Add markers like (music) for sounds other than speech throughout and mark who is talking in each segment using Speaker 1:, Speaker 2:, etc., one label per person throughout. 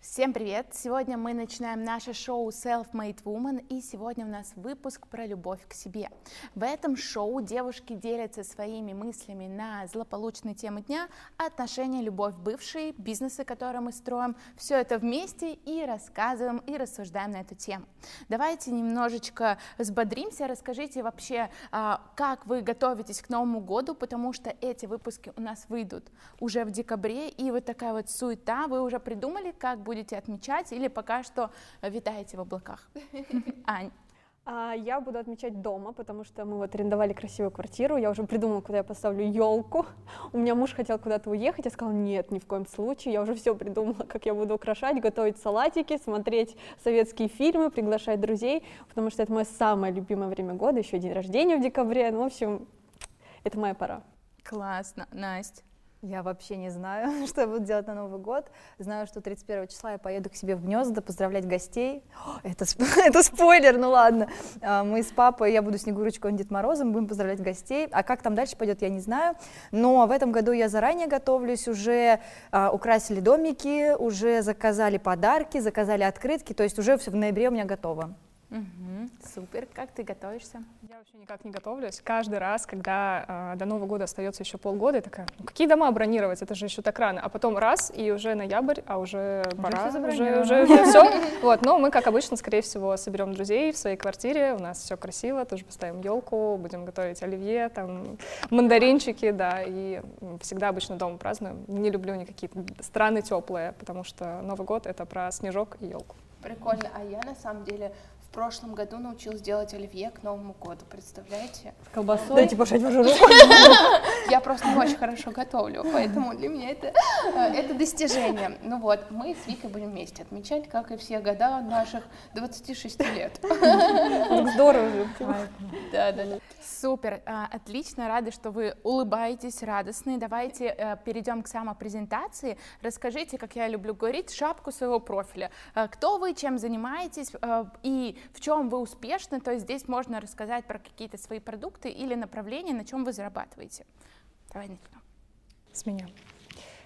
Speaker 1: Всем привет! Сегодня мы начинаем наше шоу Self-Made Woman, и сегодня у нас выпуск про любовь к себе. В этом шоу девушки делятся своими мыслями на злополучные темы дня, отношения, любовь, бывшие, бизнесы, которые мы строим, все это вместе и рассказываем и рассуждаем на эту тему. Давайте немножечко взбодримся, расскажите вообще, а, как вы готовитесь к Новому году, потому что эти выпуски у нас выйдут уже в декабре, и вот такая вот суета, вы уже придумали, как будет будете отмечать или пока что витаете в облаках? (laughs) Ань.
Speaker 2: А, я буду отмечать дома, потому что мы вот арендовали красивую квартиру. Я уже придумала, куда я поставлю елку. У меня муж хотел куда-то уехать, я сказала, нет, ни в коем случае. Я уже все придумала, как я буду украшать, готовить салатики, смотреть советские фильмы, приглашать друзей, потому что это мое самое любимое время года, еще день рождения в декабре. Ну, в общем, это моя пора.
Speaker 1: Классно. Настя.
Speaker 3: Я вообще не знаю, (laughs) что я буду делать на Новый год. Знаю, что 31 числа я поеду к себе в гнезда поздравлять гостей. О, это, (laughs) это спойлер, ну ладно. А, мы с папой, я буду Снегурочкой, он Дед Морозом, будем поздравлять гостей. А как там дальше пойдет, я не знаю. Но в этом году я заранее готовлюсь, уже а, украсили домики, уже заказали подарки, заказали открытки, то есть уже все в ноябре у меня готово.
Speaker 1: Угу, супер. Как ты готовишься?
Speaker 2: Я вообще никак не готовлюсь. Каждый раз, когда э, до Нового года остается еще полгода, я такая, ну какие дома бронировать? Это же еще так рано. А потом раз, и уже ноябрь, а уже, уже пора, уже, уже, уже все. (laughs) Вот, но мы, как обычно, скорее всего, соберем друзей в своей квартире. У нас все красиво, тоже поставим елку, будем готовить оливье, там, мандаринчики, да, и всегда обычно дома празднуем. Не люблю никакие страны теплые, потому что Новый год — это про снежок и елку.
Speaker 1: Прикольно. А я, на самом деле, в прошлом году научилась делать оливье к Новому году, представляете?
Speaker 3: С колбасой? Дайте пожать вашу руку.
Speaker 1: Я просто не очень хорошо готовлю, поэтому для меня это, э, это достижение. Ну вот, мы с Викой будем вместе отмечать, как и все года наших 26 лет.
Speaker 2: Здорово же.
Speaker 1: Да, да, да. Супер, а, отлично, рады, что вы улыбаетесь, радостные. Давайте э, перейдем к самопрезентации. Расскажите, как я люблю говорить, шапку своего профиля. Э, кто вы, чем занимаетесь и в чем вы успешны, то есть здесь можно рассказать про какие-то свои продукты или направления, на чем вы зарабатываете. Давай начнем.
Speaker 2: С меня.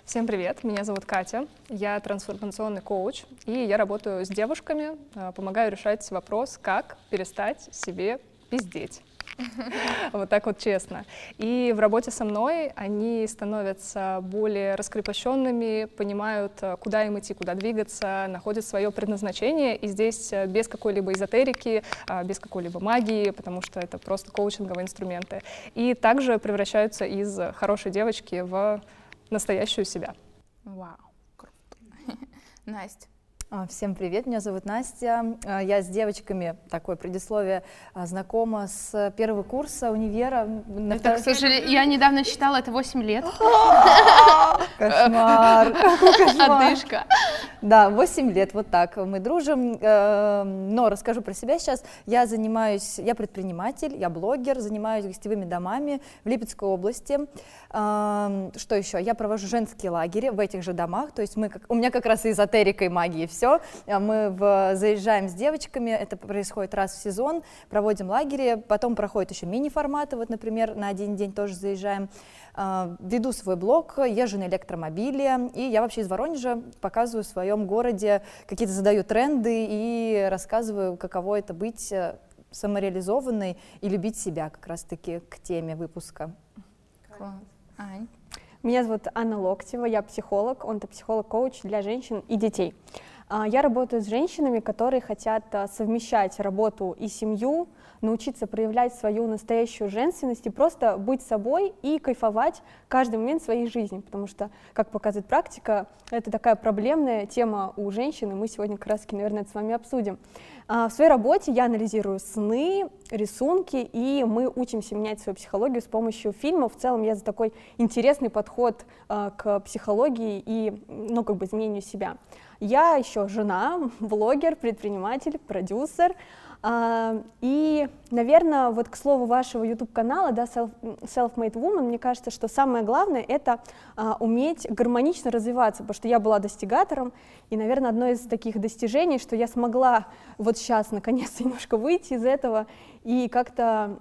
Speaker 2: Всем привет, меня зовут Катя, я трансформационный коуч, и я работаю с девушками, а, помогаю решать вопрос, как перестать себе пиздеть. (laughs) Вот так вот честно. И в работе со мной они становятся более раскрепощенными, понимают, э, куда им идти, куда двигаться, находят свое предназначение. И здесь э, без какой-либо эзотерики, а, без какой-либо магии, потому что это просто коучинговые инструменты. И также превращаются из хорошей девочки в настоящую себя.
Speaker 1: Вау, круто. (laughs) Настя.
Speaker 3: А, всем привет, меня зовут Настя. А, я с девочками, такое предисловие, а, знакома с первого курса универа.
Speaker 1: Это, к сожалению, я недавно считала, это 8 лет. (laughs) (laughs)
Speaker 3: Кошмар.
Speaker 1: Одышка.
Speaker 3: Да, 8 лет, вот так. Мы дружим. Э, но расскажу про себя сейчас. Я занимаюсь, я предприниматель, я блогер, занимаюсь гостевыми домами в Липецкой области. Что еще? Я провожу женские лагеря в этих же домах. То есть мы, у меня как раз эзотерика и магия, все. А мы в, заезжаем с девочками, это происходит раз в сезон, проводим лагеря, потом проходят еще мини-форматы, вот, например, на один день тоже заезжаем. А, веду свой блог, езжу на электромобиле, и я вообще из Воронежа показываю в своем городе, какие-то задаю тренды и рассказываю, каково это быть э, самореализованной и любить себя как раз-таки к теме выпуска.
Speaker 1: Класс. Ань?
Speaker 2: Меня зовут Анна Локтева, я психолог, он-то психолог-коуч для женщин и детей. А, я работаю с женщинами, которые хотят а, совмещать работу и семью, научиться проявлять свою настоящую женственность и просто быть собой и кайфовать каждый момент своей жизни, потому что, как показывает практика, это такая проблемная тема у женщин, и мы сегодня как раз, наверное, это с вами обсудим. А, в своей работе я анализирую сны, рисунки, и мы учимся менять свою психологию с помощью фильмов. В целом я за такой интересный подход к психологии и, ну, как бы изменению себя. Я еще жена, (laughs) блогер, предприниматель, продюсер. А, и, наверное, вот к слову вашего YouTube-канала, да, Self-Made Woman, мне кажется, что самое главное — это а, уметь гармонично развиваться, потому что я была достигатором, и, наверное, одно из таких достижений, что я смогла вот сейчас, наконец-то, (laughs) немножко выйти из этого и как-то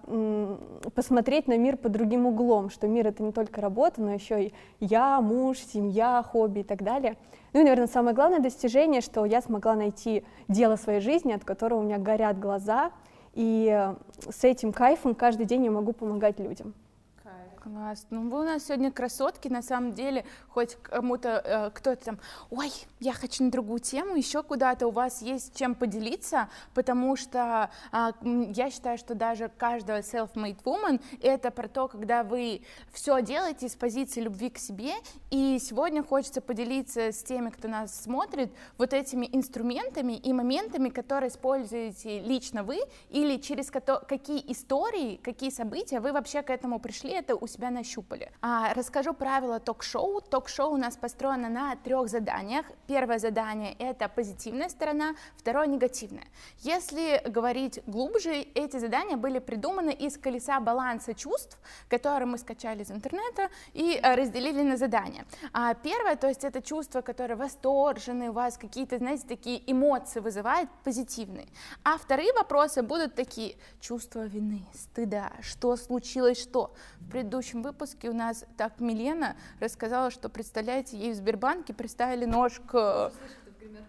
Speaker 2: посмотреть на мир под другим углом, что мир — это не только работа, но еще и я, муж, семья, хобби и так далее — Ну и, наверное, самое главное достижение, что я смогла найти дело своей жизни, от которого у меня горят глаза, и э, с этим кайфом каждый день я могу помогать людям.
Speaker 1: Класс. Ну, вы у нас сегодня красотки, на самом деле, хоть кому-то, э, кто-то там, ой, я хочу на другую тему, еще куда-то у вас есть чем поделиться, потому что э, я считаю, что даже каждого self-made woman это про то, когда вы все делаете из позиции любви к себе, и сегодня хочется поделиться с теми, кто нас смотрит, вот этими инструментами и моментами, которые используете лично вы, или через какие истории, какие события вы вообще к этому пришли, это у себя нащупали. А, расскажу правила ток-шоу. Ток-шоу у нас построено на трех заданиях. Первое задание — это позитивная сторона, второе — негативная. Если говорить глубже, эти задания были придуманы из колеса баланса чувств, которые мы скачали из интернета и э, разделили на задания. А первое, то есть это чувства, которые восторженные, у вас какие-то, знаете, такие эмоции вызывают, позитивные. А вторые вопросы будут такие, чувство вины, стыда, что случилось, что. В предыдущем предыдущем выпуске у нас так Милена рассказала, что, представляете, ей в Сбербанке приставили нож к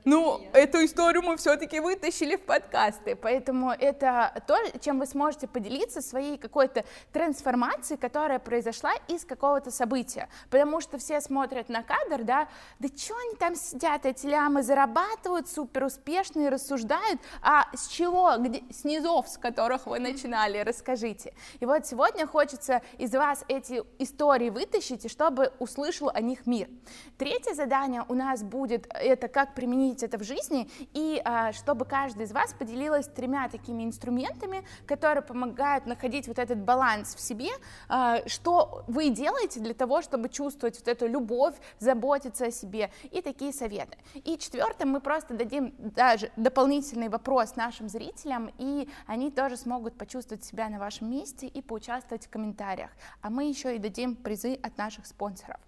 Speaker 1: ну, эту историю мы все-таки вытащили в подкасты, поэтому это то, чем вы сможете поделиться своей какой-то трансформацией, которая произошла из какого-то события, потому что все смотрят на кадр, да, да что они там сидят, эти лямы зарабатывают, супер успешные, рассуждают, а с чего, где, с низов, с которых вы начинали, расскажите. И вот сегодня хочется из вас эти истории вытащить, и чтобы услышал о них мир. Третье задание у нас будет, это как применить применить это в жизни, и а, чтобы каждый из вас поделилась тремя такими инструментами, которые помогают находить вот этот баланс в себе, а, что вы делаете для того, чтобы чувствовать вот эту любовь, заботиться о себе, и такие советы. И четвертым мы просто дадим даже дополнительный вопрос нашим зрителям, и они тоже смогут почувствовать себя на вашем месте и поучаствовать в комментариях. А мы еще и дадим призы от наших спонсоров.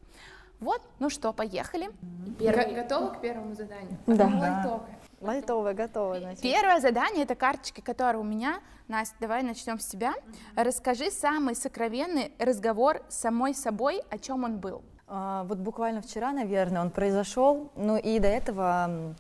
Speaker 1: Вот, ну что, поехали. Первый... Готовы к первому заданию?
Speaker 2: Да.
Speaker 3: да. Лайтовая, готова. Значит.
Speaker 1: Первое задание это карточки, которые у меня. Настя, давай начнем с тебя. Расскажи самый сокровенный разговор с самой собой, о чем он был.
Speaker 3: А, вот буквально вчера, наверное, он произошел. Ну и до этого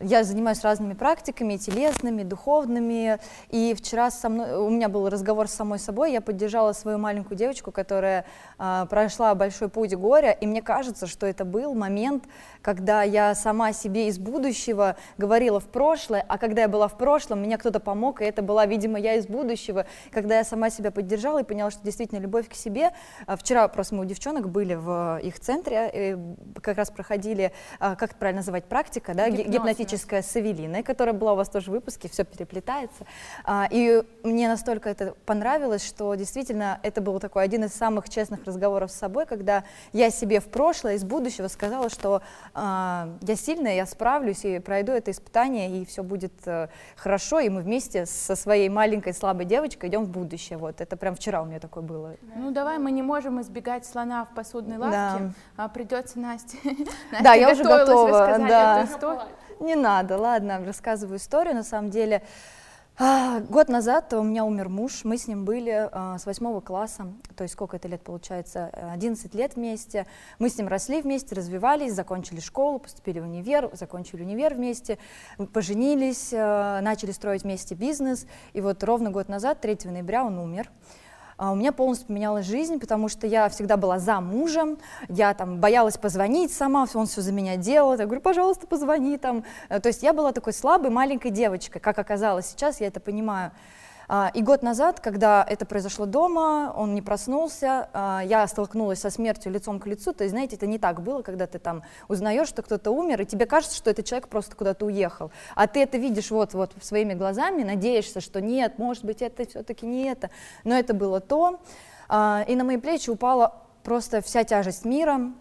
Speaker 3: я занимаюсь разными практиками, телесными, духовными, и вчера со мной, у меня был разговор с самой собой, я поддержала свою маленькую девочку, которая э, прошла большой путь горя, и мне кажется, что это был момент, когда я сама себе из будущего говорила в прошлое, а когда я была в прошлом, меня кто-то помог, и это была, видимо, я из будущего, когда я сама себя поддержала и поняла, что действительно любовь к себе. А вчера просто мы у девчонок были в их центре, как раз проходили, а, как это правильно называть, практика, да, гипнотическая романтическая с Эвелиной, которая была у вас тоже в выпуске, все переплетается. А, и мне настолько это понравилось, что действительно это был такой один из самых честных разговоров с собой, когда я себе в прошлое, из будущего сказала, что а, я сильная, я справлюсь и пройду это испытание, и все будет э, хорошо, и мы вместе со своей маленькой слабой девочкой идем в будущее. Вот это прям вчера у меня такое было.
Speaker 1: Ну давай, мы не можем избегать слона в посудной лавке, да. а придется Насте.
Speaker 3: Да, (laughs) я уже готова. Да. Не надо, ладно, рассказываю историю. На самом деле, а, год назад у меня умер муж, мы с ним были а, с восьмого класса, то есть сколько это лет получается, 11 лет вместе. Мы с ним росли вместе, развивались, закончили школу, поступили в универ, закончили универ вместе, поженились, а, начали строить вместе бизнес. И вот ровно год назад, 3 ноября, он умер. А у меня полностью поменялась жизнь, потому что я всегда была за мужем, я там боялась позвонить сама, он все за меня делал, я говорю, пожалуйста, позвони там. Э, то есть я была такой слабой маленькой девочкой, как оказалось сейчас, я это понимаю. А, и год назад, когда это произошло дома, он не проснулся, а, я столкнулась со смертью лицом к лицу. То есть, знаете, это не так было, когда ты там узнаешь, что кто-то умер, и тебе кажется, что этот человек просто куда-то уехал. А ты это видишь вот-вот своими глазами, надеешься, что нет, может быть, это все-таки не это. Но это было то. А, и на мои плечи упала просто вся тяжесть мира,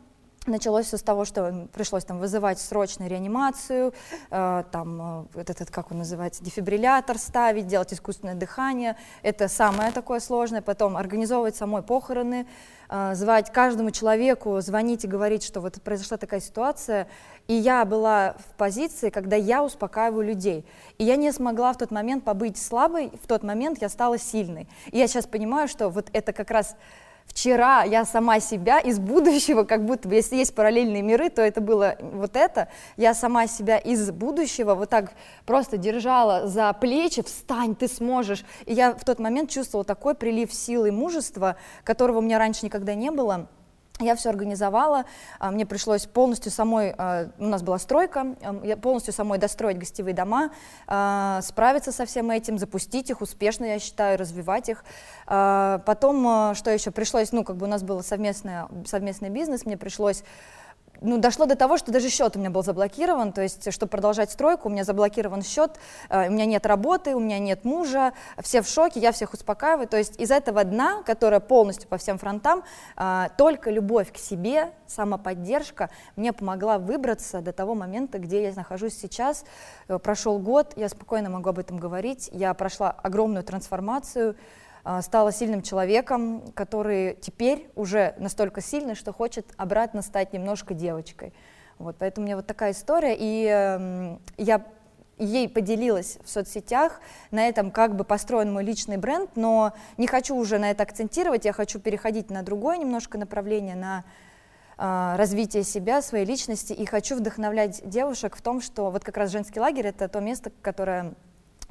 Speaker 3: Началось все с того, что пришлось там вызывать срочную реанимацию, э, там э, этот, как он называется, дефибриллятор ставить, делать искусственное дыхание. Это самое такое сложное. Потом организовывать самой похороны, э, звать каждому человеку, звонить и говорить, что вот произошла такая ситуация. И я была в позиции, когда я успокаиваю людей. И я не смогла в тот момент побыть слабой, в тот момент я стала сильной. И я сейчас понимаю, что вот это как раз вчера я сама себя из будущего, как будто бы, если есть параллельные миры, то это было вот это, я сама себя из будущего вот так просто держала за плечи, встань, ты сможешь. И я в тот момент чувствовала такой прилив силы и мужества, которого у меня раньше никогда не было. Я все организовала, а, мне пришлось полностью самой, а, у нас была стройка, я полностью самой достроить гостевые дома, а, справиться со всем этим, запустить их успешно, я считаю, развивать их. Потом, что еще, пришлось, ну, как бы у нас был совместный, совместный бизнес, мне пришлось ну, дошло до того, что даже счет у меня был заблокирован, то есть, чтобы продолжать стройку, у меня заблокирован счет, э, у меня нет работы, у меня нет мужа, все в шоке, я всех успокаиваю, то есть из этого дна, которое полностью по всем фронтам, э, только любовь к себе, самоподдержка мне помогла выбраться до того момента, где я нахожусь сейчас. Э, прошел год, я спокойно могу об этом говорить, я прошла огромную трансформацию, стала сильным человеком, который теперь уже настолько сильный, что хочет обратно стать немножко девочкой. Вот, поэтому у меня вот такая история, и э, я ей поделилась в соцсетях, на этом как бы построен мой личный бренд, но не хочу уже на это акцентировать, я хочу переходить на другое немножко направление, на э, развитие себя, своей личности, и хочу вдохновлять девушек в том, что вот как раз женский лагерь — это то место, которое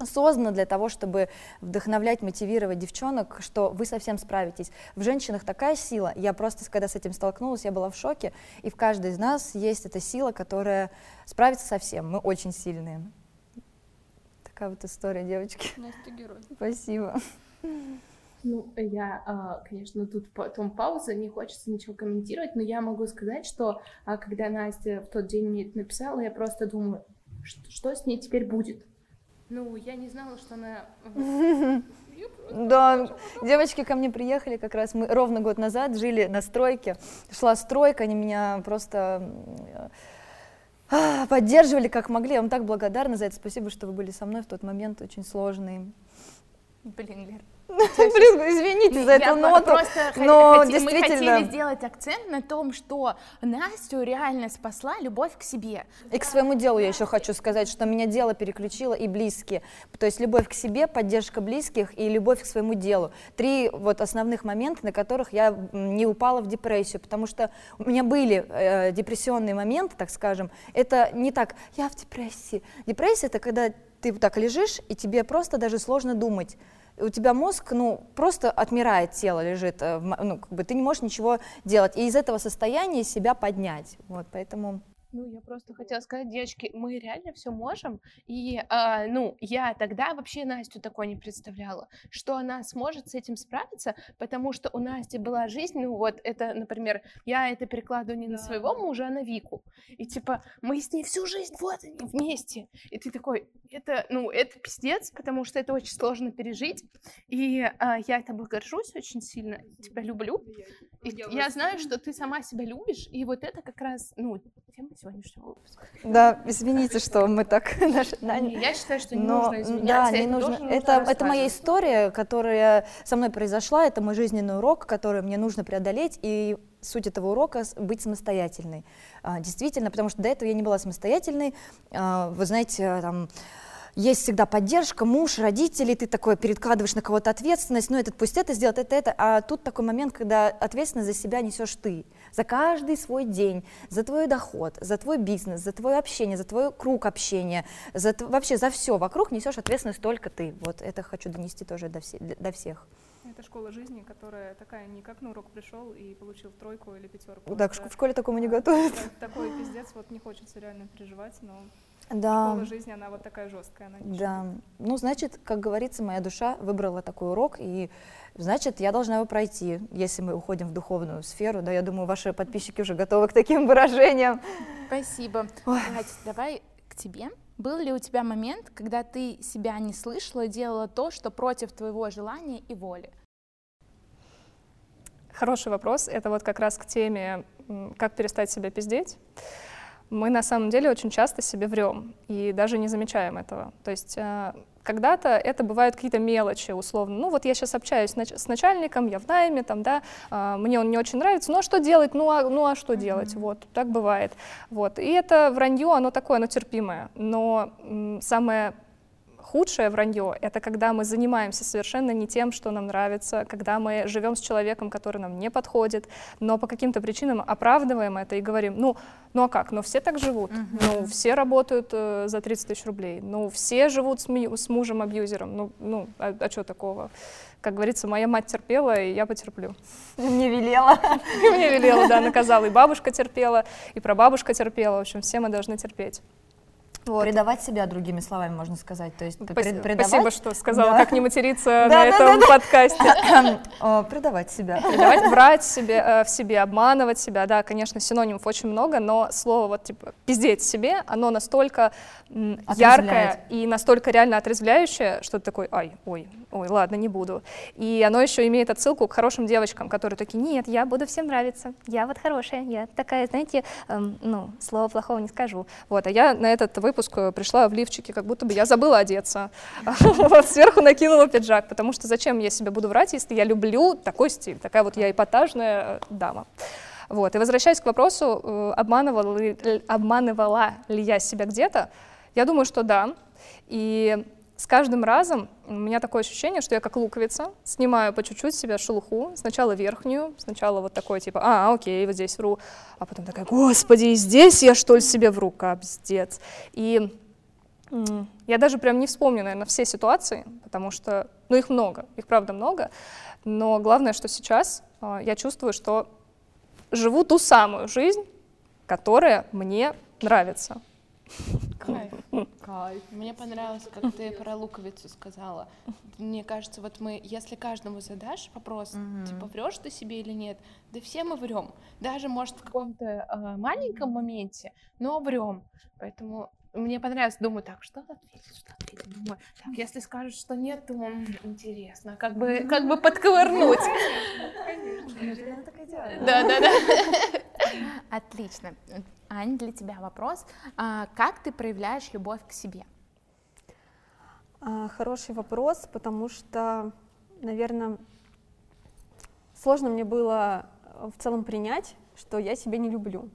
Speaker 3: создано для того, чтобы вдохновлять, мотивировать девчонок, что вы совсем справитесь. В женщинах такая сила. Я просто, когда с этим столкнулась, я была в шоке. И в каждой из нас есть эта сила, которая справится со всем. Мы очень сильные. Такая вот история, девочки.
Speaker 1: Настя герой.
Speaker 3: Спасибо.
Speaker 1: Ну, я, а, конечно, тут потом пауза, не хочется ничего комментировать, но я могу сказать, что а, когда Настя в тот день мне это написала, я просто думаю, что с ней теперь будет? Ну, я не знала, что она... (laughs)
Speaker 3: Да, девочки ко мне приехали как раз, мы ровно год назад жили на стройке, шла стройка, они меня просто а, поддерживали как могли, я вам так благодарна за это, спасибо, что вы были со мной в тот момент, очень сложный.
Speaker 1: Блин, Лер,
Speaker 3: Блин, извините за эту ноту,
Speaker 1: просто
Speaker 3: но действительно...
Speaker 1: Мы хотели сделать акцент на том, что Настю реально спасла любовь к себе.
Speaker 3: И к своему делу я еще хочу сказать, что меня дело переключило и близкие. То есть любовь к себе, поддержка близких и любовь к своему делу. Три вот основных момента, на которых я не упала в депрессию, потому что у меня были э, депрессионные моменты, так скажем. Это не так, я в депрессии. Депрессия — это когда ты так лежишь, и тебе просто даже сложно думать у тебя мозг, ну, просто отмирает, тело лежит, э, ну, как бы ты не можешь ничего делать, и из этого состояния себя поднять, вот, поэтому...
Speaker 1: Ну, я просто хотела сказать, девочки, мы реально все можем. И, э, ну, я тогда вообще Настю такой не представляла, что она сможет с этим справиться, потому что у Насти была жизнь, ну, вот это, например, я это перекладываю не на своего мужа, а на Вику. И типа, мы с ней всю жизнь, вот они, вместе. И ты такой, это, ну, это пиздец, потому что это очень сложно пережить. И э, я тобой горжусь очень сильно, тебя люблю. И я знаю, что ты сама себя любишь, и вот это как раз, ну, тема сегодняшнего выпуска.
Speaker 3: Да, извините, что мы так... (laughs)
Speaker 1: Я считаю, что не нужно извиняться. Да, не нужно.
Speaker 3: Это, это моя история, которая со мной произошла, это мой жизненный урок, который мне нужно преодолеть, и суть этого урока — быть самостоятельной. А, действительно, потому что до этого я не была самостоятельной. А, вы знаете, там есть всегда поддержка, муж, родители, ты такой перекладываешь на кого-то ответственность, ну этот пусть это сделает, это, это, а тут такой момент, когда ответственность за себя несешь ты, за каждый свой день, за твой доход, за твой бизнес, за твое общение, за твой круг общения, за, вообще за все вокруг несешь ответственность только ты. Вот это хочу донести тоже до, все, до всех.
Speaker 4: Это школа жизни, которая такая не как на урок пришел и получил тройку или пятерку.
Speaker 3: Да, в школе такому не готовят. (laughs)
Speaker 4: Такой пиздец, вот не хочется реально переживать, но
Speaker 3: да.
Speaker 4: школа жизни, она вот такая жесткая. Она
Speaker 3: да. Ну, значит, как говорится, моя душа выбрала такой урок, и значит, я должна его пройти, если мы уходим в духовную сферу. Да, я думаю, ваши подписчики уже готовы к таким выражениям.
Speaker 1: Спасибо. Катя, давай к тебе. Был ли у тебя момент, когда ты себя не слышала, делала то, что против твоего желания и воли?
Speaker 4: Хороший вопрос. Это вот как раз к теме, как перестать себя пиздеть мы на самом деле очень часто себе врем и даже не замечаем этого. То есть э, когда-то это бывают какие-то мелочи, условно. Ну вот я сейчас общаюсь с начальником, я в найме, там, да, э, мне он не очень нравится, ну а что делать, ну а, ну, а что mm-hmm. делать, вот, так бывает. Вот. И это вранье, оно такое, оно терпимое, но самое худшее вранье — это когда мы занимаемся совершенно не тем, что нам нравится, когда мы живем с человеком, который нам не подходит, но по каким-то причинам оправдываем это и говорим, ну, ну а как, ну все так живут, ну все работают э, за 30 тысяч рублей, ну все живут с, с мужем-абьюзером, ну, ну а, а что такого? Как говорится, моя мать терпела, и я потерплю.
Speaker 3: Мне велела. (laughs)
Speaker 4: Мне велела, да, наказала. И бабушка терпела, и прабабушка терпела. В общем, все мы должны терпеть.
Speaker 3: Вот. Предавать себя, другими словами, можно сказать. То есть
Speaker 4: спасибо, предавать... спасибо что сказала, да. как не материться да, (laughs) на да, этом да, подкасте.
Speaker 3: Предавать себя.
Speaker 4: Предавать, врать себе, э, в себе, обманывать себя. Да, конечно, синонимов очень много, но слово вот типа пиздеть себе, оно настолько яркое и настолько реально отрезвляющее, что ты такой, ай, ой, ой, ладно, не буду. И оно еще имеет отсылку к хорошим девочкам, которые такие, нет, я буду всем нравиться, я вот хорошая, я такая, знаете, эм, ну, слова плохого не скажу. Вот, а я на этот выпуск э, пришла в лифчике, как будто бы я забыла одеться. (laughs) Вот, сверху накинула пиджак, потому что зачем я себе буду врать, если я люблю такой стиль, такая вот я эпатажная э, дама. Вот, и возвращаясь к вопросу, э, обманывала ли, обманывала ли я себя где-то, я думаю, что да. И с каждым разом у меня такое ощущение, что я как луковица, снимаю по чуть-чуть себя шелуху, сначала верхнюю, сначала вот такой типа, а, окей, вот здесь вру, а потом такая, господи, здесь я что ли себе вру, капздец. И я даже прям не вспомню, наверное, все ситуации, потому что, ну, их много, их правда много, но главное, что сейчас э, я чувствую, что живу ту самую жизнь, которая мне нравится.
Speaker 1: Кайф. Кайф. Мне понравилось, как ты про луковицу сказала. Мне кажется, вот мы, если каждому задашь вопрос, mm-hmm. типа врешь ты себе или нет, да все мы врем. Даже, может, в каком-то э, маленьком моменте, но врем. Поэтому мне понравилось, думаю, так, что ответить, что ответить, думаю, так, если скажут, что нет, то интересно, как бы, как бы подковырнуть. Да, да, да. (laughs) Отлично. Ань, для тебя вопрос. А, как ты проявляешь любовь к себе?
Speaker 2: А, хороший вопрос, потому что, наверное, сложно мне было в целом принять, что я себя не люблю.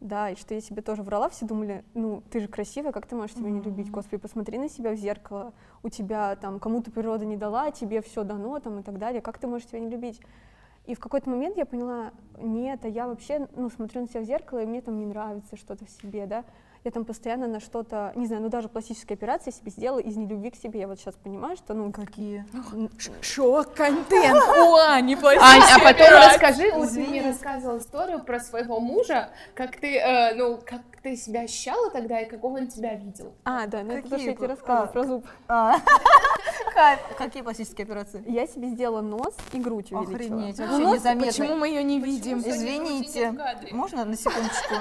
Speaker 2: Да, и что я себе тоже врала, все думали, ну, ты же красивая, как ты можешь себя mm-hmm. не любить? Господи, посмотри на себя в зеркало, у тебя там кому-то природа не дала, тебе все дано там и так далее, как ты можешь себя не любить? И в какой-то момент я поняла, нет, а я вообще, ну, смотрю на себя в зеркало, и мне там не нравится что-то в себе, да, я там постоянно на что-то, не знаю, ну даже пластическая операция себе сделала из нелюбви к себе. Я вот сейчас понимаю, что, ну...
Speaker 3: Какие?
Speaker 1: Шок-контент! (laughs) О, не пластическая А потом расскажи, вот ты мне рассказывала историю про своего мужа, как ты, э, ну, как ты себя ощущала тогда и какого он тебя видел.
Speaker 2: А, да, ну это то, что я тебе рассказывала про зуб. (laughs)
Speaker 3: А. Какие пластические операции?
Speaker 2: Я себе сделала нос и грудь увеличила.
Speaker 3: Охренеть, вообще незаметно.
Speaker 1: Почему мы ее не видим?
Speaker 3: Извините. Можно на секундочку?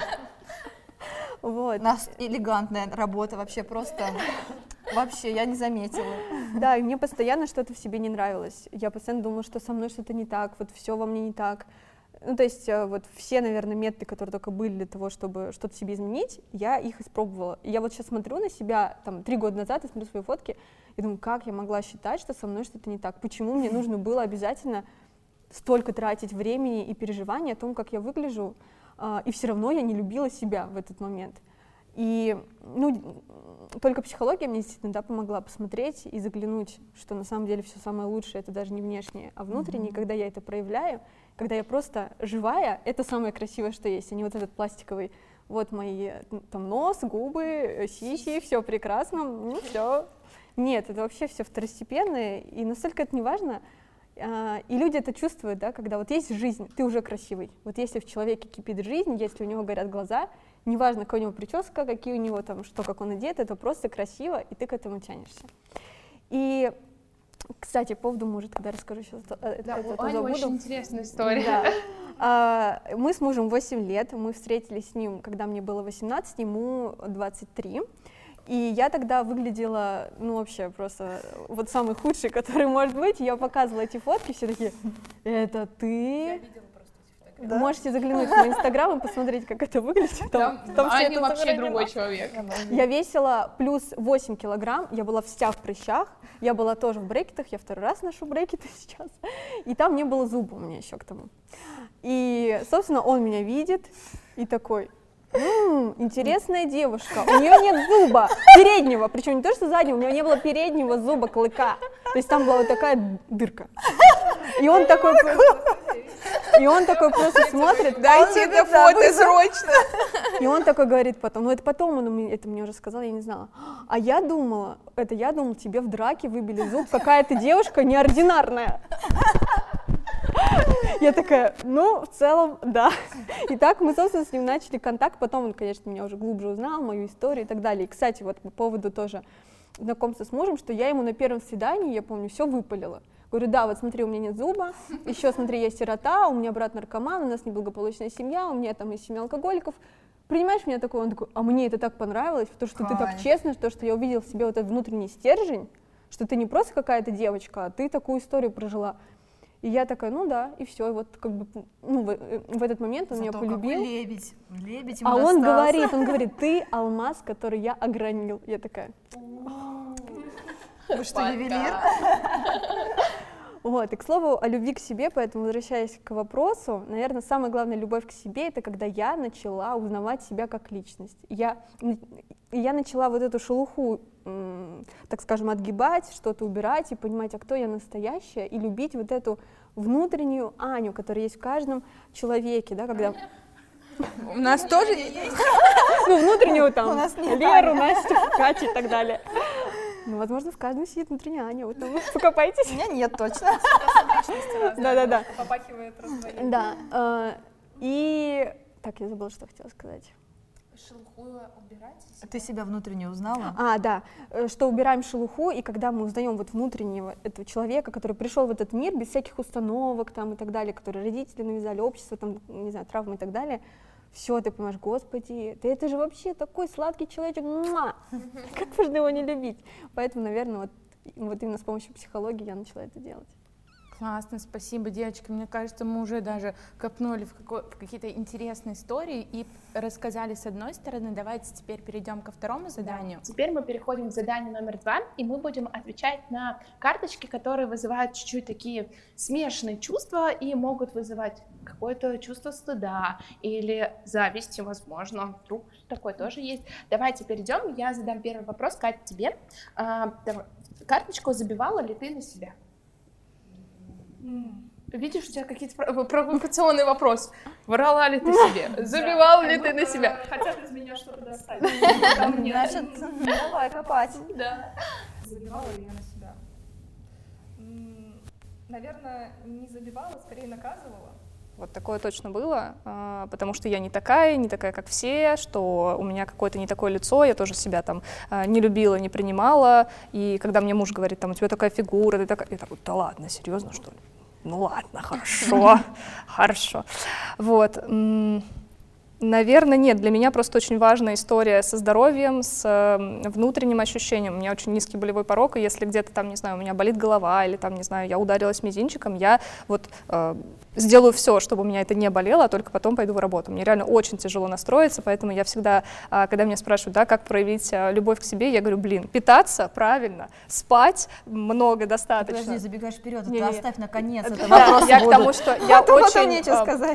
Speaker 3: Вот. У нас элегантная работа вообще просто. Вообще, я не заметила.
Speaker 2: Да, и мне постоянно что-то в себе не нравилось. Я постоянно думала, что со мной что-то не так, вот все во мне не так. Ну, то есть э, вот все, наверное, методы, которые только были для того, чтобы что-то себе изменить, я их испробовала. И я вот сейчас смотрю на себя, там, три года назад, и смотрю свои фотки, и думаю, как я могла считать, что со мной что-то не так? Почему мне нужно было обязательно столько тратить времени и переживаний о том, как я выгляжу, а, и все равно я не любила себя в этот момент. И ну, только психология мне действительно да, помогла посмотреть и заглянуть, что на самом деле все самое лучшее это даже не внешнее, а внутреннее, mm-hmm. когда я это проявляю, когда я просто живая, это самое красивое, что есть, а не вот этот пластиковый. Вот мои там нос, губы, сиси, все прекрасно, ну все. Нет, это вообще все второстепенное, и настолько это не важно, а, и люди это чувствуют, да, когда вот есть жизнь, ты уже красивый. Вот если в человеке кипит жизнь, если у него горят глаза, неважно, какая у него прическа, какие у него там, что, как он одет, это просто красиво, и ты к этому тянешься. И, кстати, по поводу мужа, когда расскажу сейчас
Speaker 1: э, да, это, Аня очень интересная история.
Speaker 2: Да. А, мы с мужем 8 лет, мы встретились с ним, когда мне было 18, ему 23. И я тогда выглядела, ну, вообще просто вот самый худший, (laughs) который может быть. Я показывала эти фотки, все такие, это ты? Да? Можете заглянуть в мой инстаграм и посмотреть, как это выглядит.
Speaker 1: Там, там, там Аня вообще другой человек.
Speaker 2: Я весила плюс 8 килограмм, я была вся в прыщах, я была тоже в брекетах, я второй раз ношу брекеты (laughs) сейчас. И там не было зуба у меня еще к тому. И, собственно, он меня видит и такой, М, интересная девушка. У нее нет зуба переднего, причем не то, что заднего, у нее не было переднего зуба клыка. То есть там была вот такая дырка. И он такой, и он такой просто смотрит.
Speaker 1: Дайте это фото срочно.
Speaker 2: И он такой говорит потом, ну это потом он мне- это мне уже сказал, я не знала. А я думала, это я думал, тебе в драке выбили зуб, какая-то девушка неординарная. Я такая, ну, в целом, да. И так мы, собственно, с ним начали контакт. Потом он, конечно, меня уже глубже узнал, мою историю и так далее. И, кстати, вот по поводу тоже знакомства с мужем, что я ему на первом свидании, я помню, все выпалила. Говорю, да, вот смотри, у меня нет зуба, еще смотри, я сирота, у меня брат наркоман, у нас неблагополучная семья, у меня там есть семья алкоголиков. Принимаешь меня такой? Он такой, а мне это так понравилось, потому что ты так
Speaker 3: Кайф.
Speaker 2: честно, то, что я увидел в себе вот этот внутренний стержень, что ты не просто какая-то девочка, а ты такую историю прожила. И я такая, ну да, и все, и вот как бы, ну, в, э, в этот момент он меня
Speaker 3: Зато какой
Speaker 2: полюбил.
Speaker 3: лебедь. Лебедь ему
Speaker 2: А он
Speaker 3: достался.
Speaker 2: говорит, он (laughs) говорит, ты алмаз, который я огранил. Я такая,
Speaker 3: Вы что, ювелир?
Speaker 2: Вот, и к слову о любви к себе, поэтому возвращаясь к вопросу, наверное, самая главная любовь к себе это когда я начала узнавать себя как личность. Я, я начала вот эту шелуху, так скажем, отгибать, что-то убирать и понимать, а кто я настоящая, и любить вот эту внутреннюю Аню, которая есть в каждом человеке, да, когда...
Speaker 1: У нас тоже есть.
Speaker 2: Ну, внутреннюю там, Леру, Настю, Катю и так далее. Ну, возможно, в каждом сидит внутренняя Аня, вот там покопайтесь.
Speaker 3: У меня нет точно.
Speaker 2: Да-да-да.
Speaker 4: Попахивает.
Speaker 2: Да. э, И так, я забыла, что хотела сказать.
Speaker 1: Шелуху убирать.
Speaker 3: Ты себя внутренне узнала?
Speaker 2: А, да, э, что убираем шелуху, и когда мы узнаем вот внутреннего этого человека, который пришел в этот мир без всяких установок там и так далее, которые родители навязали, общество, там, не знаю, травмы и так далее, все, ты понимаешь, господи, да это же вообще такой сладкий человечек, муа! (laughs) как можно его не любить? Поэтому, наверное, вот, вот именно с помощью психологии я начала это делать.
Speaker 1: Классно, спасибо, девочки. Мне кажется, мы уже даже копнули в, в какие-то интересные истории и рассказали с одной стороны. Давайте теперь перейдем ко второму заданию.
Speaker 5: Теперь мы переходим к заданию номер два, и мы будем отвечать на карточки, которые вызывают чуть-чуть такие смешанные чувства и могут вызывать какое-то чувство стыда или зависти, возможно, вдруг такое тоже есть. Давайте перейдем, я задам первый вопрос, Катя, тебе. А. Карточку забивала ли ты на себя? Видишь, у тебя какие-то про- провокационные вопросы. Врала ли ты себе? Забивал ли ты на себя?
Speaker 4: Хотят из меня что-то достать. (laughs)
Speaker 3: Значит, давай копать.
Speaker 4: Да. Забивала ли я на себя? Наверное, не забивала, скорее наказывала. Вот такое точно было, а, потому что я не такая, не такая, как все, что у меня какое-то не такое лицо, я тоже себя там а, не любила, не принимала, и когда мне муж говорит, там, у тебя такая фигура, ты такая, я такой, да ладно, серьезно, что ли? Ну ладно, (laughs) хорошо, хорошо. Вот. Наверное, нет. Для меня просто очень важная история со здоровьем, с э, внутренним ощущением. У меня очень низкий болевой порог, и если где-то там, не знаю, у меня болит голова или там, не знаю, я ударилась мизинчиком, я вот э, сделаю все, чтобы у меня это не болело, а только потом пойду в работу. Мне реально очень тяжело настроиться, поэтому я всегда, а, когда меня спрашивают, да, как проявить а, любовь к себе, я говорю, блин, питаться правильно, спать много достаточно.
Speaker 3: Подожди, забегаешь вперед,
Speaker 2: Не-не-не.
Speaker 3: оставь наконец, это
Speaker 4: Да,
Speaker 3: вопросы
Speaker 4: я к
Speaker 3: будут.
Speaker 4: тому, что я
Speaker 2: А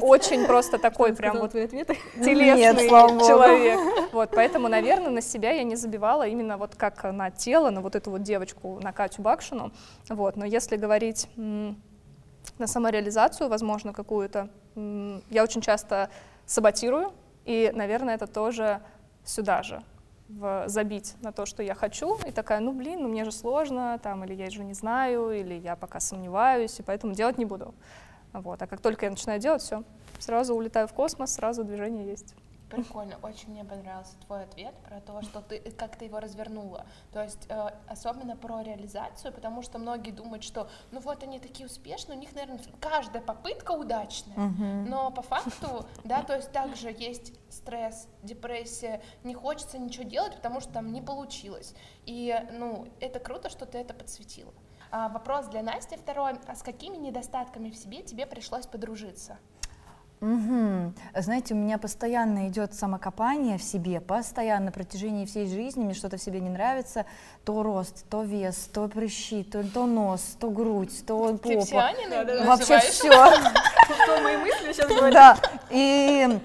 Speaker 4: очень, просто (laughs) такой прям вот
Speaker 2: ответы.
Speaker 4: Телесный
Speaker 3: Нет, слава богу.
Speaker 4: человек. Вот, поэтому, наверное, на себя я не забивала именно вот как на тело, на вот эту вот девочку, на Катю Бакшину. Вот, но если говорить на самореализацию, возможно, какую-то, я очень часто саботирую, и, наверное, это тоже сюда же в забить на то, что я хочу, и такая, ну блин, ну мне же сложно, там, или я же не знаю, или я пока сомневаюсь, и поэтому делать не буду. Вот. А как только я начинаю делать, все, сразу улетаю в космос, сразу движение есть.
Speaker 1: Прикольно, очень мне понравился твой ответ про то, что ты, как ты его развернула. То есть э, особенно про реализацию, потому что многие думают, что ну вот они такие успешные, у них, наверное, каждая попытка удачная. Но по факту, да, то есть также есть стресс, депрессия, не хочется ничего делать, потому что там не получилось. И, ну, это круто, что ты это подсветила. А, вопрос для Насти второй. А с какими недостатками в себе тебе пришлось подружиться?
Speaker 3: Мгм. Знаете, у меня постоянно идет самокопание в себе, постоянно на протяжении всей жизни мне что-то в себе не нравится, то рост, то вес, то прыщи, то, то нос, то грудь, то
Speaker 1: Ты
Speaker 3: попа.
Speaker 1: все они
Speaker 3: Вообще все. (laughs)
Speaker 2: Что мои мысли сейчас
Speaker 3: Да. И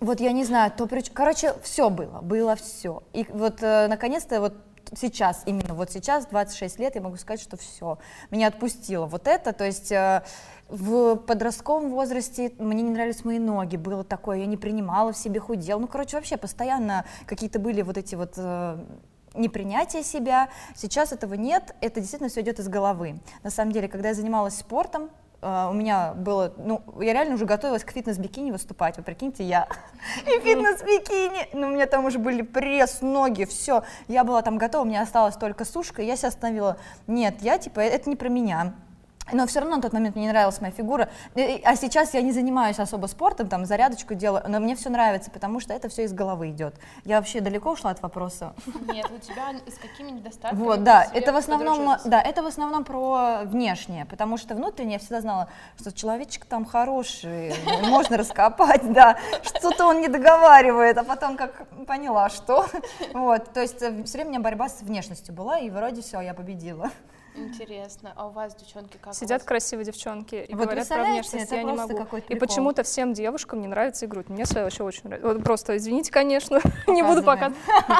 Speaker 3: Вот я не знаю, то прич... короче, все было, было все. И вот э, наконец-то вот сейчас, именно вот сейчас, 26 лет, я могу сказать, что все, меня отпустило вот это, то есть э, в подростковом возрасте мне не нравились мои ноги, было такое, я не принимала в себе, худел, ну, короче, вообще постоянно какие-то были вот эти вот э, непринятие себя. Сейчас этого нет, это действительно все идет из головы. На самом деле, когда я занималась спортом, у меня было, ну, я реально уже готовилась к фитнес-бикини выступать, вы прикиньте, я (laughs) и фитнес-бикини, ну, у меня там уже были пресс, ноги, все, я была там готова, мне осталась только сушка, я себя остановила, нет, я, типа, это не про меня, но все равно на тот момент мне не нравилась моя фигура. А сейчас я не занимаюсь особо спортом, там зарядочку делаю, но мне все нравится, потому что это все из головы идет. Я вообще далеко ушла от вопроса.
Speaker 5: Нет, у тебя с какими недостатками?
Speaker 3: Вот, да, это в основном, да, это в основном про внешнее, потому что внутреннее я всегда знала, что человечек там хороший, (laughs) можно раскопать, да, что-то он не договаривает, а потом как поняла, что, (laughs) вот, то есть э, все время у меня борьба с внешностью была, и вроде все, я победила.
Speaker 5: Интересно, а у вас, девчонки, как?
Speaker 4: Сидят красивые девчонки и вот говорят про внешность, я не могу. И почему-то всем девушкам не нравится игруть. Мне своя вообще очень нравится. Вот просто, извините, конечно, (laughs) не буду пока.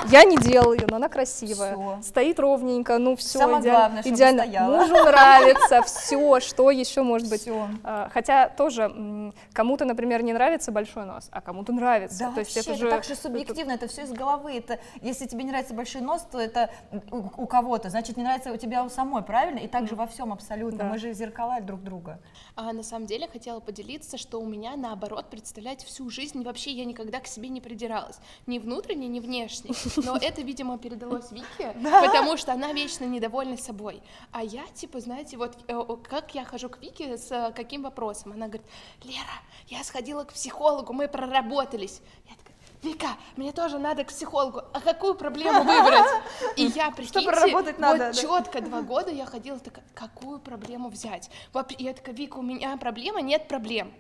Speaker 4: Я не делаю ее, но она красивая. Всё. Стоит ровненько, ну все,
Speaker 3: Самое идеально. Главное, идеально.
Speaker 4: Мужу нравится, все, что еще может быть. Всё. А, хотя тоже кому-то, например, не нравится большой нос, а кому-то нравится.
Speaker 3: Да, То есть вообще, это же так же субъективно, это, это все из головы. Это если тебе не нравится большой нос, то это у, у кого-то, значит не нравится у тебя у самой правильно? И также во всем абсолютно. Да. Мы же зеркала друг друга.
Speaker 5: А на самом деле хотела поделиться, что у меня наоборот, представляете, всю жизнь вообще я никогда к себе не придиралась. Ни внутренне, ни внешне. Но (laughs) это, видимо, передалось Вике, потому что она вечно недовольна собой. А я, типа, знаете, вот э, как я хожу к Вике с э, каким вопросом? Она говорит, Лера, я сходила к психологу, мы проработались. Я Вика, мне тоже надо к психологу. А какую проблему выбрать? (laughs) И я, прикиньте, вот надо, четко два года я ходила такая, какую проблему взять? Я такая, Вика, у меня проблема, нет проблем.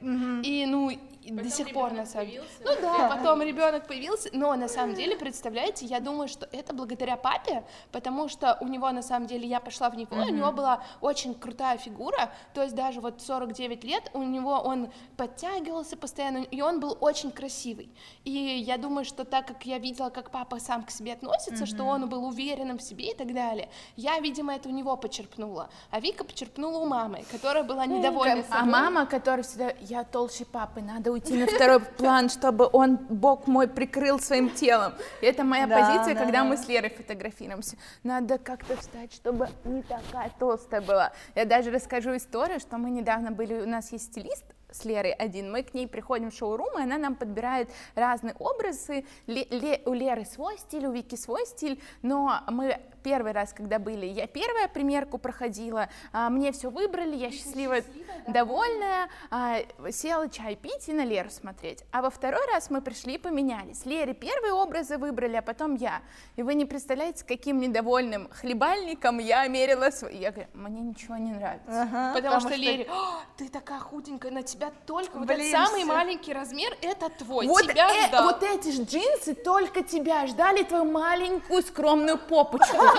Speaker 5: И, ну, до сих пор на самом деле. Ну да, потом ребенок (laughs) появился, но на самом деле, представляете, я думаю, что это благодаря папе, потому что у него на самом деле я пошла в него, у него была очень крутая фигура, то есть даже вот 49 лет у него он подтягивался постоянно, и он был очень красивый. И я думаю, что так как я видела, как папа сам к себе относится, что он был уверенным в себе и так далее, я, видимо, это у него почерпнула, а Вика почерпнула у мамы, которая была недовольна собой.
Speaker 1: А мама, которая всегда, я толще папы, надо уйти на второй план, чтобы он, бог мой, прикрыл своим телом. И это моя да, позиция, да, когда да. мы с Лерой фотографируемся. Надо как-то встать, чтобы не такая толстая была. Я даже расскажу историю, что мы недавно были, у нас есть стилист, с Лерой один. Мы к ней приходим в шоурум, и она нам подбирает разные образы. Ле, ле, у Леры свой стиль, у Вики свой стиль, но мы первый раз, когда были, я первая примерку проходила, а, мне все выбрали, я счастливая, довольная, а, села чай пить и на Леру смотреть. А во второй раз мы пришли и поменялись. Лере первые образы выбрали, а потом я. И вы не представляете, каким недовольным хлебальником я мерила свои. Я говорю, мне ничего не нравится.
Speaker 5: Ага, потому, потому что, что Лере, ты такая худенькая, на тебя только Блин, вот этот самый все. маленький размер, это твой,
Speaker 1: вот
Speaker 5: тебя
Speaker 1: э,
Speaker 5: ждал.
Speaker 1: Вот эти же джинсы только тебя ждали, твою маленькую скромную попочку. (laughs)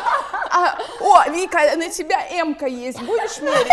Speaker 1: А, о, Вика, на тебя М-ка есть, будешь мерить?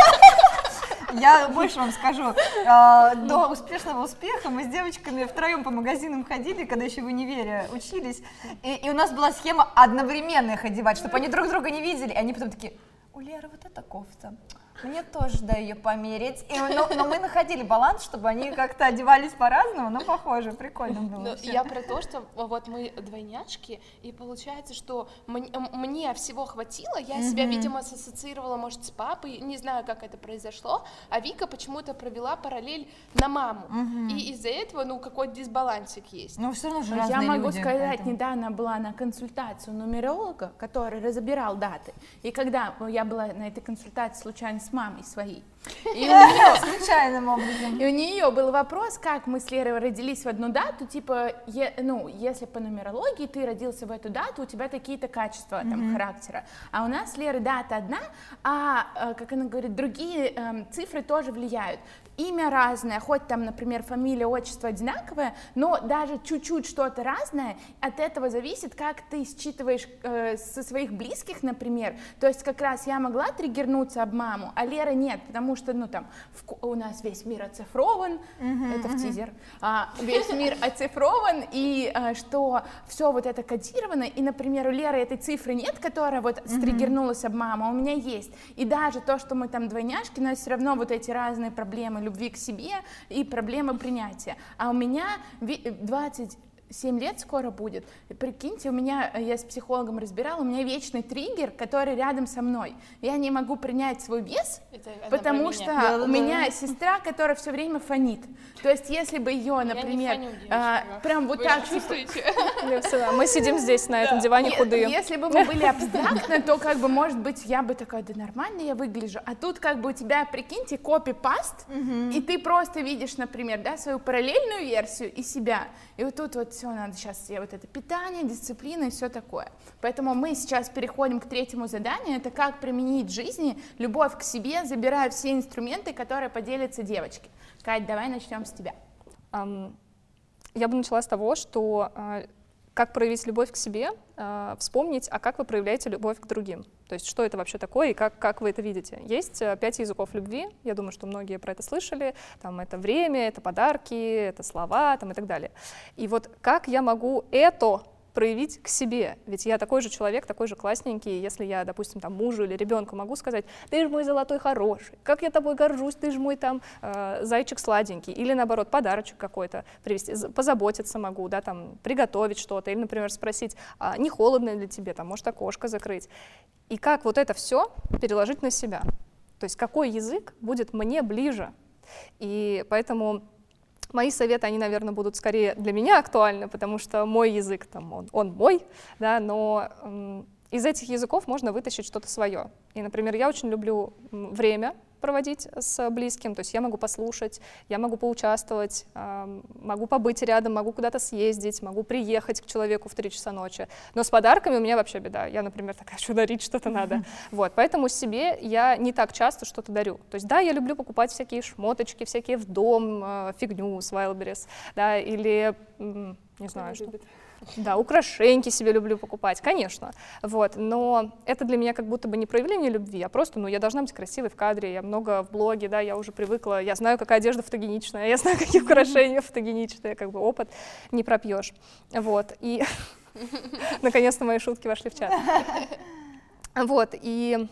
Speaker 3: Я больше вам скажу. А, до успешного успеха мы с девочками втроем по магазинам ходили, когда еще в универе учились. И, и у нас была схема одновременно их одевать, чтобы они друг друга не видели. И они потом такие, у Леры вот эта кофта. Мне тоже, да, ее померить. И, но, но мы находили баланс, чтобы они как-то одевались по-разному, но похоже, прикольно было. Но
Speaker 5: я про то, что вот мы двойняшки, и получается, что мне, мне всего хватило, я mm-hmm. себя, видимо, ассоциировала, может, с папой, не знаю, как это произошло, а Вика почему-то провела параллель на маму. Mm-hmm. И из-за этого, ну, какой-то дисбалансик есть.
Speaker 3: Ну, все равно же
Speaker 1: Я могу
Speaker 3: люди,
Speaker 1: сказать, поэтому. недавно была на консультацию нумеролога, который разбирал даты. И когда я была на этой консультации случайно с мамой своей.
Speaker 3: И у (laughs) нее, случайным образом.
Speaker 1: И у нее был вопрос, как мы с Лерой родились в одну дату, типа, е, ну, если по нумерологии ты родился в эту дату, у тебя такие-то качества там mm-hmm. характера. А у нас с Лерой дата одна, а, э, как она говорит, другие э, цифры тоже влияют имя разное, хоть там, например, фамилия, отчество одинаковое, но даже чуть-чуть что-то разное, от этого зависит, как ты считываешь э, со своих близких, например. То есть как раз я могла триггернуться об маму, а Лера нет, потому что, ну, там, в, у нас весь мир оцифрован, uh-huh, это uh-huh. в тизер, а, весь мир оцифрован, и а, что все вот это кодировано, и, например, у Леры этой цифры нет, которая вот uh-huh. стригернулась об маму, а у меня есть, и даже то, что мы там двойняшки, но все равно вот эти разные проблемы любви к себе и проблемы принятия, а у меня 20 7 лет скоро будет. Прикиньте, у меня, э, я с психологом разбирала, у меня вечный триггер, который рядом со мной. Я не могу принять свой вес, это, потому что да, у да, меня да. сестра, которая все время фонит. То есть, если бы ее, например, фоню, а, прям вот Вы так...
Speaker 4: чувствуете? (laughs) Мы сидим здесь, на этом диване худые.
Speaker 1: Если бы мы были абстрактны, то, как бы, может быть, я бы такая, да нормально я выгляжу. А тут, как бы, у тебя, прикиньте, копи-паст, и ты просто видишь, например, да, свою параллельную версию и себя. И вот тут вот все, надо сейчас себе вот это питание, дисциплина и все такое. Поэтому мы сейчас переходим к третьему заданию, это как применить в жизни любовь к себе, забирая все инструменты, которые поделятся девочки. Кать, давай начнем с тебя. Um,
Speaker 4: я бы начала с того, что uh, как проявить любовь к себе, uh, вспомнить, а как вы проявляете любовь к другим. То есть что это вообще такое и как, как вы это видите. Есть uh, пять языков любви, я думаю, что многие про это слышали. Там это время, это подарки, это слова там, и так далее. И вот как я могу это проявить к себе. Ведь я такой же человек, такой же классненький, если я, допустим, там мужу или ребенку могу сказать, ты же мой золотой хороший, как я тобой горжусь, ты же мой там э, зайчик сладенький, или наоборот, подарочек какой-то привезти, позаботиться могу, да, там, приготовить что-то, или, например, спросить, а не холодно ли тебе, там, может, окошко закрыть. И как вот это все переложить на себя. То есть какой язык будет мне ближе. И поэтому Мои советы, они, наверное, будут скорее для меня актуальны, потому что мой язык, там, он, он мой, да, но из этих языков можно вытащить что-то свое. И, например, я очень люблю время, проводить с близким, то есть я могу послушать, я могу поучаствовать, могу побыть рядом, могу куда-то съездить, могу приехать к человеку в 3 часа ночи. Но с подарками у меня вообще беда. Я, например, такая, что дарить что-то надо. (laughs) Вот, поэтому себе я не так часто что-то дарю. То есть да, я люблю покупать всякие шмоточки, всякие в дом, э, фигню с Wildberries, да, или не знаю, что. Любит. Да, украшеньки себе люблю покупать, конечно. Вот, но это для меня как будто бы не проявление любви, а просто, ну, я должна быть красивой в кадре, я много в блоге, да, я уже привыкла, я знаю, какая одежда фотогеничная, я знаю, какие украшения фотогеничные, как бы опыт не пропьешь. Вот, и (laughs) наконец-то мои шутки вошли в чат. Вот, и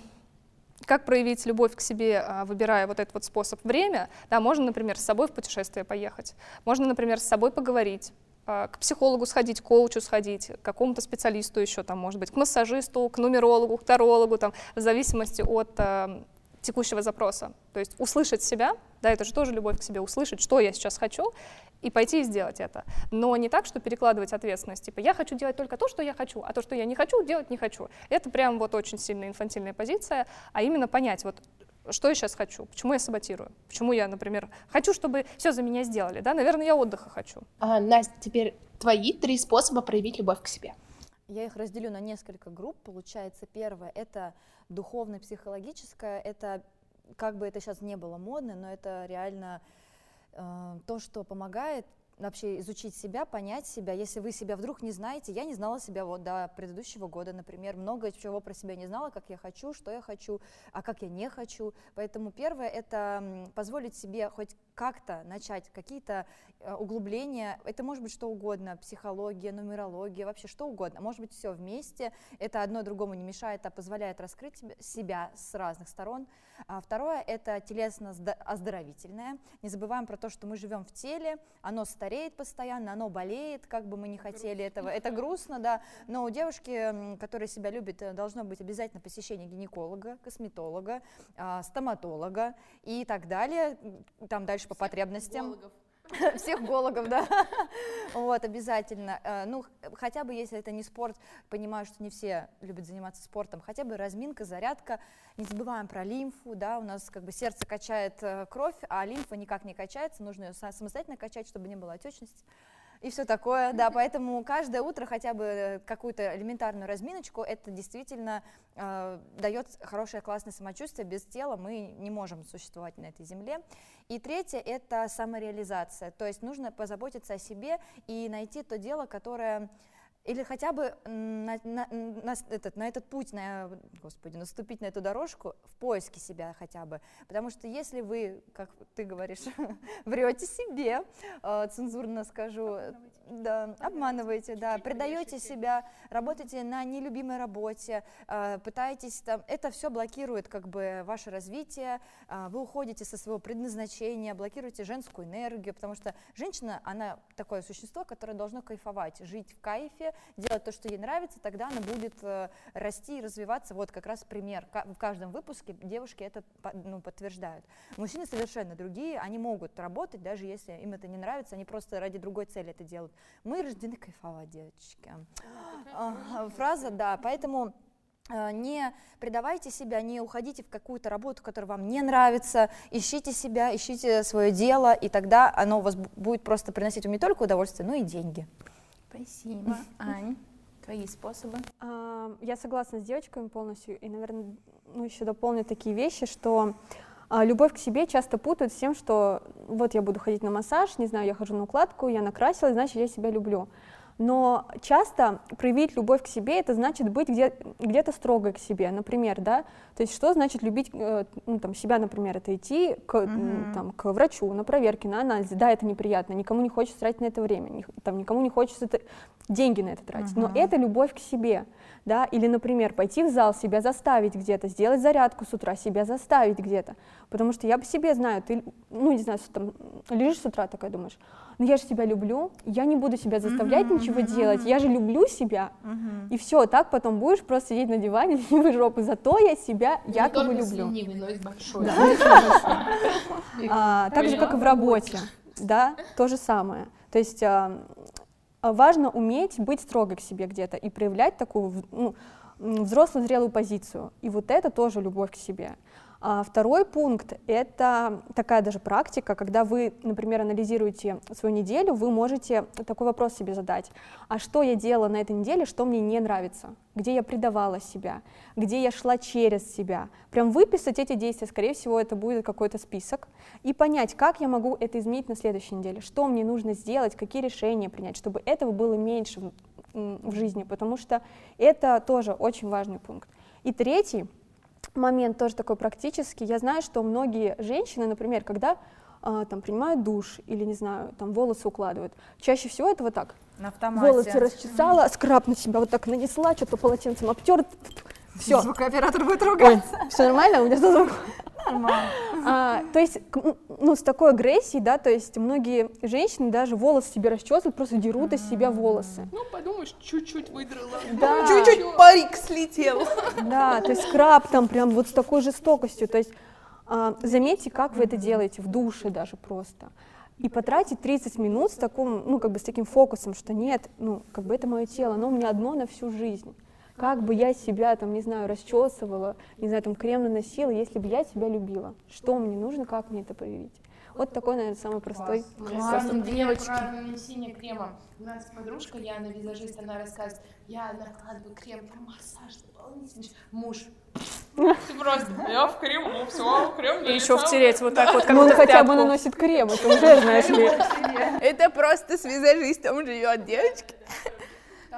Speaker 4: как проявить любовь к себе, а, выбирая вот этот вот способ время, да, можно, например, с собой в путешествие поехать, можно, например, с собой поговорить, к психологу сходить, к коучу сходить, к какому-то специалисту еще, там, может быть, к массажисту, к нумерологу, к тарологу, там, в зависимости от э, текущего запроса. То есть услышать себя, да, это же тоже любовь к себе, услышать, что я сейчас хочу, и пойти и сделать это. Но не так, что перекладывать ответственность, типа я хочу делать только то, что я хочу, а то, что я не хочу, делать не хочу. Это прям вот очень сильная инфантильная позиция, а именно понять, вот что я сейчас хочу, почему я саботирую, почему я, например, хочу, чтобы все за меня сделали, да, наверное, я отдыха хочу.
Speaker 5: А, Настя, теперь твои три способа проявить любовь к себе.
Speaker 3: Я их разделю на несколько групп. Получается, первое — это духовно-психологическое, это, как бы это сейчас не было модно, но это реально э, то, что помогает вообще изучить себя, понять себя. Если вы себя вдруг не знаете, я не знала себя вот до предыдущего года, например, много чего про себя не знала, как я хочу, что я хочу, а как я не хочу. Поэтому первое — это позволить себе хоть как-то начать какие-то э, углубления. Это может быть что угодно, психология, нумерология, вообще что угодно. Может быть все вместе. Это одно другому не мешает, а позволяет раскрыть себя с разных сторон. А второе — это телесно-оздоровительное. Не забываем про то, что мы живем в теле, оно стареет постоянно, оно болеет, как бы мы не хотели грустно. этого. Это грустно, да, но у девушки, которая себя любит, э, должно быть обязательно посещение гинеколога, косметолога, а, стоматолога и так далее. Там дальше по потребностям. (laughs) Всех гологов, да. (laughs) Вот, обязательно. Э, ну, хотя бы, если это не спорт, понимаю, что не все любят заниматься спортом, хотя бы разминка, зарядка. Не забываем про лимфу, да, у нас как бы сердце качает э, кровь, а лимфа никак не качается, нужно ее самостоятельно качать, чтобы не было отечности и все такое, да, поэтому каждое утро хотя бы какую-то элементарную разминочку, это действительно э, дает хорошее классное самочувствие, без тела мы не можем существовать на этой земле. И третье – это самореализация, то есть нужно позаботиться о себе и найти то дело, которое или хотя бы на, на, на, этот, на этот путь, на, господи, наступить на эту дорожку в поиске себя хотя бы. Потому что если вы, как ты говоришь, (laughs) врете себе, э, цензурно скажу, да, обманываете, да, предаете себя, работаете на нелюбимой работе, э, пытаетесь там, это все блокирует как бы ваше развитие, э, вы уходите со своего предназначения, блокируете женскую энергию, потому что женщина, она такое существо, которое должно кайфовать, жить в кайфе, делать то, что ей нравится, тогда она будет э, расти и развиваться. Вот как раз пример. В каждом выпуске девушки это ну, подтверждают. Мужчины совершенно другие, они могут работать, даже если им это не нравится, они просто ради другой цели это делают. Мы рождены кайфовать, девочки. Фраза, да, поэтому не предавайте себя, не уходите в какую-то работу, которая вам не нравится, ищите себя, ищите свое дело, и тогда оно у вас будет просто приносить вам не только удовольствие, но и деньги.
Speaker 1: Спасибо. (laughs) Ань, твои способы?
Speaker 2: А, я согласна с девочками полностью, и, наверное, ну, еще дополню такие вещи, что а, любовь к себе часто путают с тем, что вот я буду ходить на массаж, не знаю, я хожу на укладку, я накрасилась, значит, я себя люблю. Но часто проявить любовь к себе это значит быть где- где-то строгой к себе, например, да. То есть что значит любить э, ну, там, себя, например, это идти к, mm-hmm. там, к врачу на проверки, на анализы. Да, это неприятно, никому не хочется тратить на это время, там, никому не хочется это, деньги на это тратить. Mm-hmm. Но это любовь к себе да, или, например, пойти в зал, себя заставить где-то, сделать зарядку с утра, себя заставить где-то, потому что я по себе знаю, ты, ну, не знаю, там, лежишь с утра такая, думаешь, ну, я же себя люблю, я не буду себя заставлять uh-huh, ничего uh-huh. делать, я же люблю себя, uh-huh. и все, так потом будешь просто сидеть на диване, (laughs) ленивой жопы, зато я себя
Speaker 5: не
Speaker 2: якобы люблю.
Speaker 5: Ленивый, но и большой. (laughs)
Speaker 2: А, так же, как и в работе, да, то же самое. То есть а важно уметь быть строгой к себе где-то и проявлять такую ну, взрослую зрелую позицию. И вот это тоже любовь к себе. А второй пункт — это такая даже практика, когда вы, например, анализируете свою неделю, вы можете такой вопрос себе задать. А что я делала на этой неделе, что мне не нравится? Где я предавала себя? Где я шла через себя? Прям выписать эти действия, скорее всего, это будет какой-то список, и понять, как я могу это изменить на следующей неделе, что мне нужно сделать, какие решения принять, чтобы этого было меньше в, жизни, потому что это тоже очень важный пункт. И третий — момент тоже такой практический. Я знаю, что многие женщины, например, когда а, там принимают душ или, не знаю, там волосы укладывают, чаще всего это вот так.
Speaker 3: На автомате.
Speaker 2: Волосы расчесала, скраб на себя вот так нанесла, что-то полотенцем обтер, все.
Speaker 3: Звукооператор будет ругаться. Ой,
Speaker 2: все нормально? У меня что Нормально. А, то есть, ну, с такой агрессией, да, то есть многие женщины даже волосы себе расчесывают, просто дерут из себя волосы.
Speaker 5: Ну, подумаешь, чуть-чуть выдрала.
Speaker 2: Да.
Speaker 5: Чуть-чуть парик слетел. (laughs)
Speaker 2: Да, то есть скраб там прям вот с такой жестокостью. То есть а, заметьте, как вы это делаете в душе даже просто. И потратить 30 минут с таким, ну, как бы с таким фокусом, что нет, ну, как бы это мое тело, оно у меня одно на всю жизнь как бы я себя, там, не знаю, расчесывала, не знаю, там, крем наносила, если бы я себя любила. Что мне нужно, как мне это проявить? Вот такой, наверное, самый простой.
Speaker 5: Класс. девочки. Про нанесение крема. У нас подружка Яна, визажист, она рассказывает, я накладываю крем, про массаж дополнительный. Муж, ты просто, я в крему, все, крем
Speaker 4: И еще втереть вот так вот, как
Speaker 2: Ну, он хотя бы наносит крем, это уже, знаешь ли.
Speaker 5: Это просто с визажистом живет, девочки.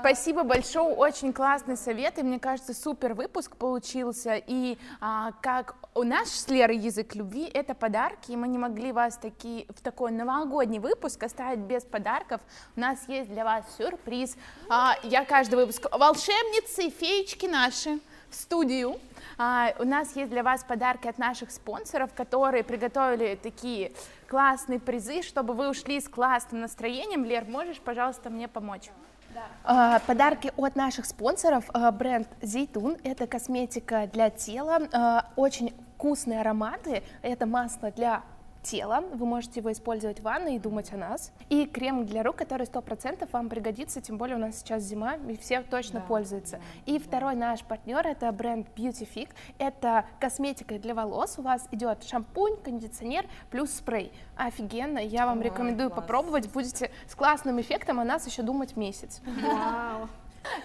Speaker 5: Спасибо большое, очень классный совет, и мне кажется, супер выпуск получился, и а, как у нас с Лерой язык любви — это подарки, и мы не могли вас таки, в такой новогодний выпуск оставить без подарков, у нас есть для вас сюрприз, а, я каждый выпуск, волшебницы, феечки наши, в студию. А, у нас есть для вас подарки от наших спонсоров, которые приготовили такие классные призы, чтобы вы ушли с классным настроением. Лер, можешь, пожалуйста, мне помочь? Да. Подарки от наших спонсоров. А, бренд Зейтун. Это косметика для тела. А, очень вкусные ароматы. Это масло для тела. Вы можете его использовать в ванной и думать о нас. И крем для рук, который 100% вам пригодится, тем более у нас сейчас зима, и все точно да, пользуются. Да, и да. второй наш партнер это бренд Beautyfic. Это косметика для волос. У вас идет шампунь, кондиционер плюс спрей. Офигенно, я вам Ой, рекомендую класс. попробовать. Будете с классным эффектом о нас еще думать месяц.
Speaker 2: Вау.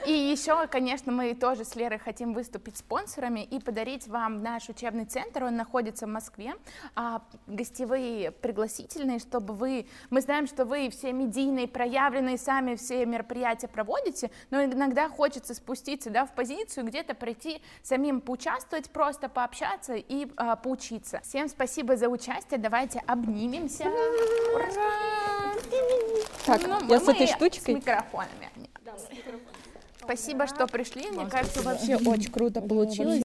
Speaker 1: И еще, конечно, мы тоже с Лерой хотим выступить спонсорами и подарить вам наш учебный центр. Он находится в Москве. А, гостевые пригласительные, чтобы вы... Мы знаем, что вы все медийные, проявленные, сами все мероприятия проводите, но иногда хочется спуститься да, в позицию, где-то прийти, самим поучаствовать, просто пообщаться и а, поучиться. Всем спасибо за участие. Давайте обнимемся. Ура!
Speaker 2: Так,
Speaker 1: Ну,
Speaker 2: я с этой
Speaker 1: с
Speaker 2: штучкой.
Speaker 1: микрофонами. Спасибо, что пришли. Мне кажется, вообще (laughs) очень круто получилось.